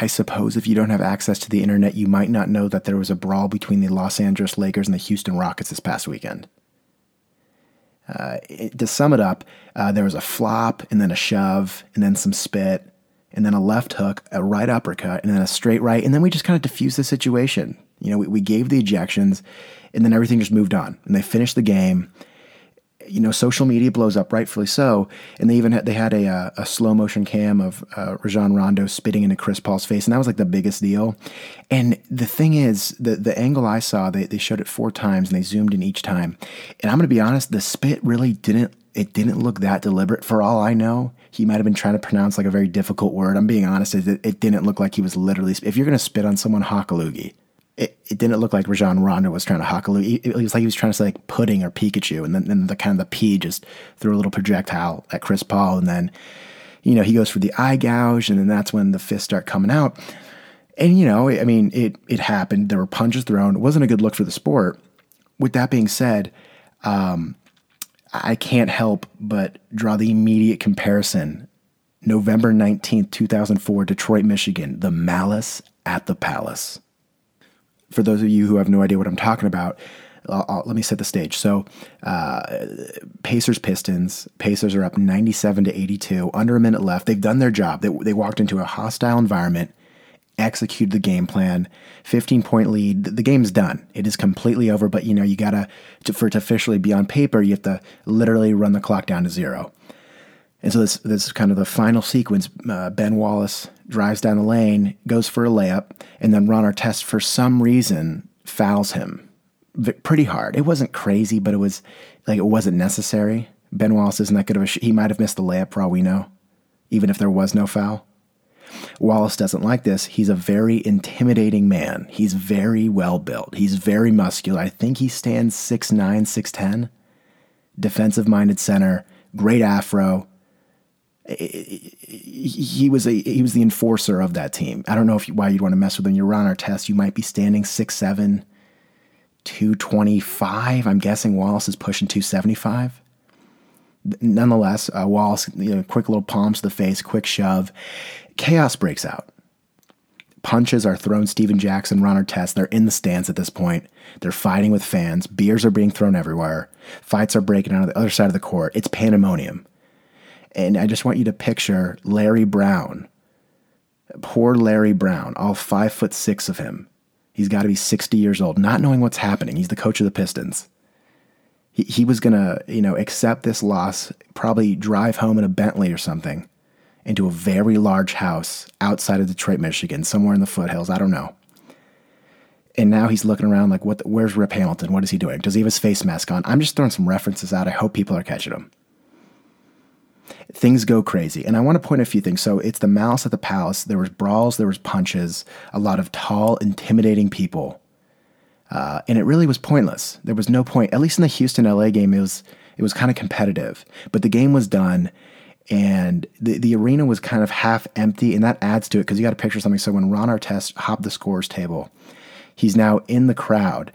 I suppose if you don't have access to the internet, you might not know that there was a brawl between the Los Angeles Lakers and the Houston Rockets this past weekend. Uh, it, to sum it up, uh, there was a flop and then a shove and then some spit and then a left hook, a right uppercut, and then a straight right. And then we just kind of diffused the situation. You know, we, we gave the ejections and then everything just moved on and they finished the game you know, social media blows up, rightfully so. And they even had, they had a, uh, a, slow motion cam of uh, Rajon Rondo spitting into Chris Paul's face, and that was like the biggest deal. And the thing is, the the angle I saw, they, they showed it four times and they zoomed in each time. And I'm going to be honest, the spit really didn't it didn't look that deliberate. For all I know, he might have been trying to pronounce like a very difficult word. I'm being honest, it, it didn't look like he was literally. If you're going to spit on someone, loogie it, it didn't look like Rajon Rondo was trying to huckaloo. It, was like he was trying to say like pudding or Pikachu, and then, then the kind of the P just threw a little projectile at Chris Paul, and then you know he goes for the eye gouge, and then that's when the fists start coming out. And you know, I mean, it it happened. There were punches thrown. It wasn't a good look for the sport. With that being said, um, I can't help but draw the immediate comparison. November 19th, 2004, Detroit, Michigan, the malice at the palace for those of you who have no idea what I'm talking about, I'll, I'll, let me set the stage. So, uh, Pacers Pistons. Pacers are up 97 to 82. Under a minute left. They've done their job. They, they walked into a hostile environment, executed the game plan. 15 point lead. The, game's done. It is completely over. But you know, you gotta to, for it to officially be on paper, you have to literally run the clock down to zero. And so this this is kind of the final sequence. Uh, ben Wallace drives down the lane, goes for a layup, and then Ron Artest for some reason fouls him pretty hard. It wasn't crazy, but it was like it wasn't necessary. Ben Wallace isn't that good of a. Sh- he might have missed the layup for all we know, even if there was no foul. Wallace doesn't like this. He's a very intimidating man. He's very well built. He's very muscular. I think he stands 6'9, 6'10. Defensive minded center, great afro he was a he was the enforcer of that team. I don't know if why you'd want to mess with him. You're Ron Artest. You might be standing six seven, two twenty five. I'm guessing Wallace is pushing two seventy five. Nonetheless, uh, Wallace, you know, quick little palms to the face, quick shove. Chaos breaks out. Punches are thrown. Stephen Jackson, Ron Artest. They're in the stands at this point. They're fighting with fans. Beers are being thrown everywhere. Fights are breaking out on the other side of the court. It's pandemonium. And I just want you to picture Larry Brown, poor Larry Brown, all five foot six of him. He's got to be 60 years old, not knowing what's happening. He's the coach of the Pistons. He, he was going to, you know, accept this loss, probably drive home in a Bentley or something into a very large house outside of Detroit, Michigan, somewhere in the foothills. I don't know. And now he's looking around like, what? The, where's Rip Hamilton? What is he doing? Does he have his face mask on? I'm just throwing some references out. I hope people are catching them things go crazy. And I want to point a few things. So it's the mouse at the palace. There was brawls, there was punches, a lot of tall, intimidating people. Uh, and it really was pointless. There was no point. At least in the Houston LA game, it was it was kind of competitive. But the game was done, and the the arena was kind of half empty, and that adds to it because you got to picture something. So when Ron Artest hopped the scores table, he's now in the crowd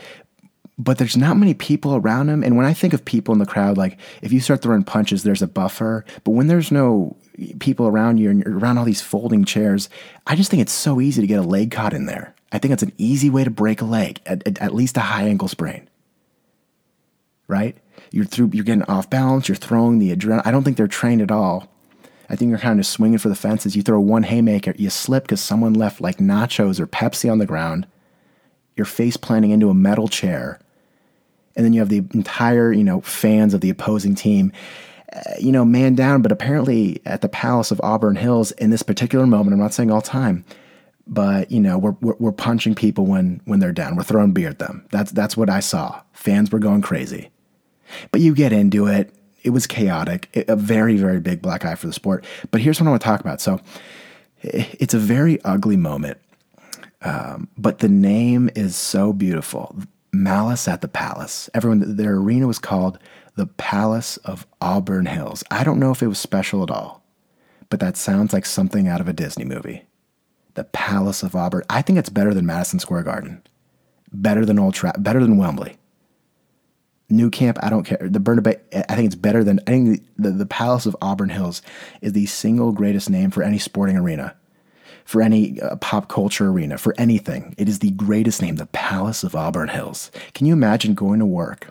but there's not many people around him. And when I think of people in the crowd, like if you start throwing punches, there's a buffer. But when there's no people around you and you're around all these folding chairs, I just think it's so easy to get a leg caught in there. I think it's an easy way to break a leg, at, at, at least a high ankle sprain. Right? You're through. You're getting off balance. You're throwing the adrenaline. I don't think they're trained at all. I think you're kind of swinging for the fences. You throw one haymaker, you slip because someone left like nachos or Pepsi on the ground. You're face planting into a metal chair and then you have the entire you know fans of the opposing team uh, you know man down. But apparently at the palace of auburn hills in this particular moment i'm not saying all time but you know we're, we're, we're punching people when when they're down. We're throwing beer at them. That's that's what i saw. Fans were going crazy. But you get into it. It was chaotic. A very very big black eye for the sport. But here's what i want to talk about. So it's a very ugly moment um, but the name is so beautiful Malice at the Palace. Everyone, their arena was called the Palace of Auburn Hills. I don't know if it was special at all, but that sounds like something out of a Disney movie. The Palace of Auburn. I think it's better than Madison Square Garden, better than Old Trafford, better than Wembley. Nou Camp, I don't care. The Bernabeu, I think it's better than. I think the, the, the Palace of Auburn Hills is the single greatest name for any sporting arena for any uh, pop culture arena, for anything. It is the greatest name, the Palace of Auburn Hills. Can you imagine going to work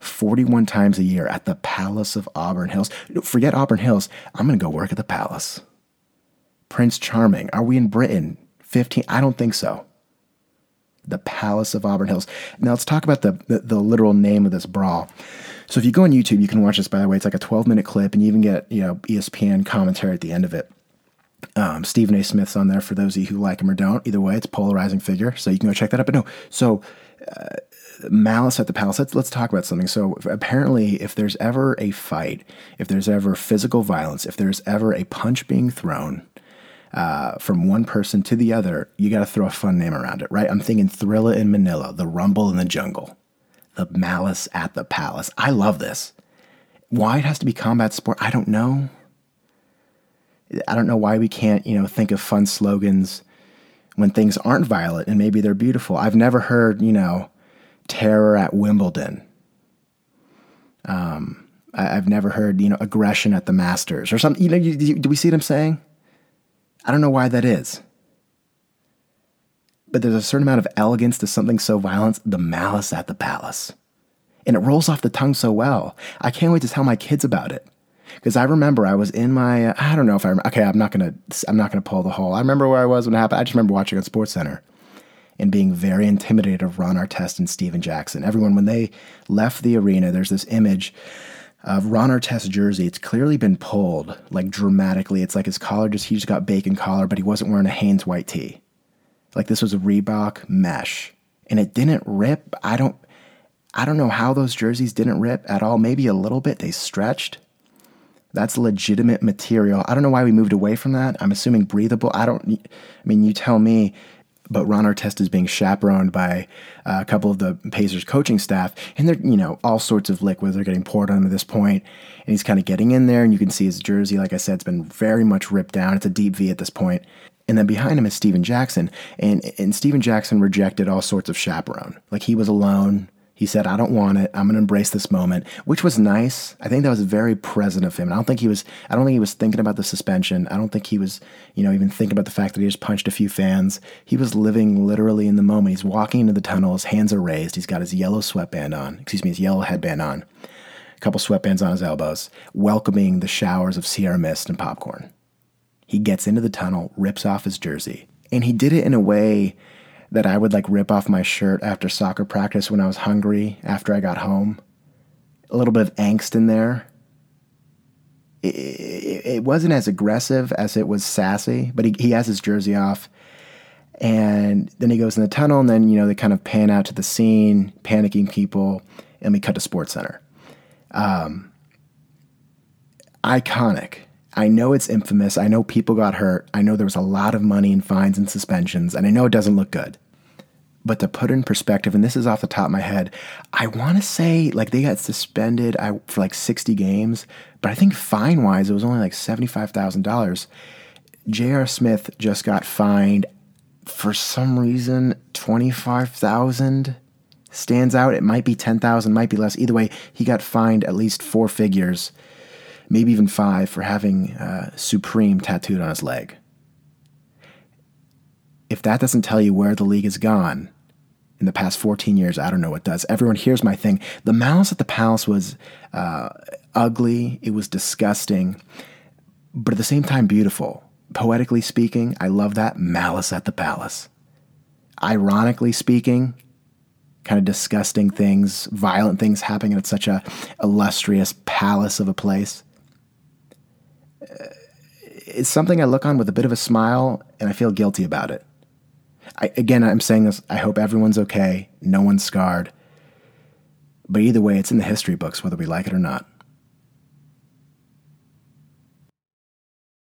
41 times a year at the Palace of Auburn Hills? Forget Auburn Hills. I'm going to go work at the Palace. Prince Charming. Are we in Britain? 15? I don't think so. The Palace of Auburn Hills. Now let's talk about the, the, the literal name of this brawl. So if you go on YouTube, you can watch this. By the way, it's like a 12 minute clip, and you even get you know ESPN commentary at the end of it. Um, Stephen A. Smith's on there for those of you who like him or don't. Either way, it's a polarizing figure, so you can go check that out. But no, so uh, malice at the palace. Let's let's talk about something. So apparently, if there's ever a fight, if there's ever physical violence, if there's ever a punch being thrown, uh, from one person to the other, you got to throw a fun name around it, right? I'm thinking Thrilla in Manila, The Rumble in the Jungle, The Malice at the Palace. I love this. Why it has to be combat sport, I don't know. I don't know why we can't, you know, think of fun slogans when things aren't violent and maybe they're beautiful. I've never heard, you know, terror at Wimbledon. Um, I, have never heard, you know, aggression at the Masters or something. You know, you, you, do we see what I'm saying? I don't know why that is. But there's a certain amount of elegance to something so violent, the malice at the palace. And it rolls off the tongue so well. I can't wait to tell my kids about it. Because I remember I was in my, uh, I don't know if I, remember. okay, I'm not to, I'm not to pull the whole. I remember where I was when it happened. I just remember watching on SportsCenter and being very intimidated of Ron Artest and Stephen Jackson. Everyone, when they left the arena, there's this image of Ron Artest's jersey. It's clearly been pulled like dramatically. It's like his collar just he just got bacon collar, but he wasn't wearing a Hanes white tee. Like this was a Reebok mesh, and it didn't rip. I don't, I don't know how those jerseys didn't rip at all. Maybe a little bit. They stretched. That's legitimate material. I don't know why we moved away from that. I'm assuming breathable. I don't. I mean, you tell me but Ron Artest is being chaperoned by uh, a couple of the Pacers coaching staff, and they're you know all sorts of liquids are getting poured on him at this point, and he's kind of getting in there, and you can see his jersey, like I said, it's been very much ripped down. It's a deep V at this point, and then behind him is Stephen Jackson, and and Stephen Jackson rejected all sorts of chaperone, like he was alone. He said, I don't want it. I'm going to embrace this moment, which was nice. I think that was very present of him. And I don't think he was, I don't think he was thinking about the suspension. I don't think he was, you know, even thinking about the fact that he just punched a few fans. He was living literally in the moment. He's walking into the tunnel. His hands are raised. He's got his yellow sweatband on, excuse me, his yellow headband on, a couple sweatbands on his elbows, welcoming the showers of Sierra Mist and popcorn. He gets into the tunnel, rips off his jersey, and he did it in a way that I would like rip off my shirt after soccer practice when I was hungry after I got home. A little bit of angst in there. It, it, it wasn't as aggressive as it was sassy, but he, he has his jersey off. And then he goes in the tunnel, and then, you know, they kind of pan out to the scene, panicking people, and we cut to SportsCenter. Um, iconic I know it's infamous. I know people got hurt. I know there was a lot of money in fines and suspensions, and I know it doesn't look good. But to put in perspective, and this is off the top of my head, I want to say like they got suspended for like 60 games, but I think fine wise, it was only like $75,000. J.R. Smith just got fined for some reason 25,000 stands out. It might be 10,000, might be less. Either way, he got fined at least four figures maybe even five, for having uh, Supreme tattooed on his leg. If that doesn't tell you where the league has gone in the past 14 years, I don't know what does. Everyone, here's my thing. The Malice at the Palace was uh, ugly, it was disgusting, but at the same time, beautiful. Poetically speaking, I love that. Malice at the Palace. Ironically speaking, kind of disgusting things, violent things happening at such a illustrious palace of a place Uh, it's something I look on with a bit of a smile, and I feel guilty about it. I, again, I'm saying this. I hope everyone's okay. No one's scarred. But either way, it's in the history books, whether we like it or not.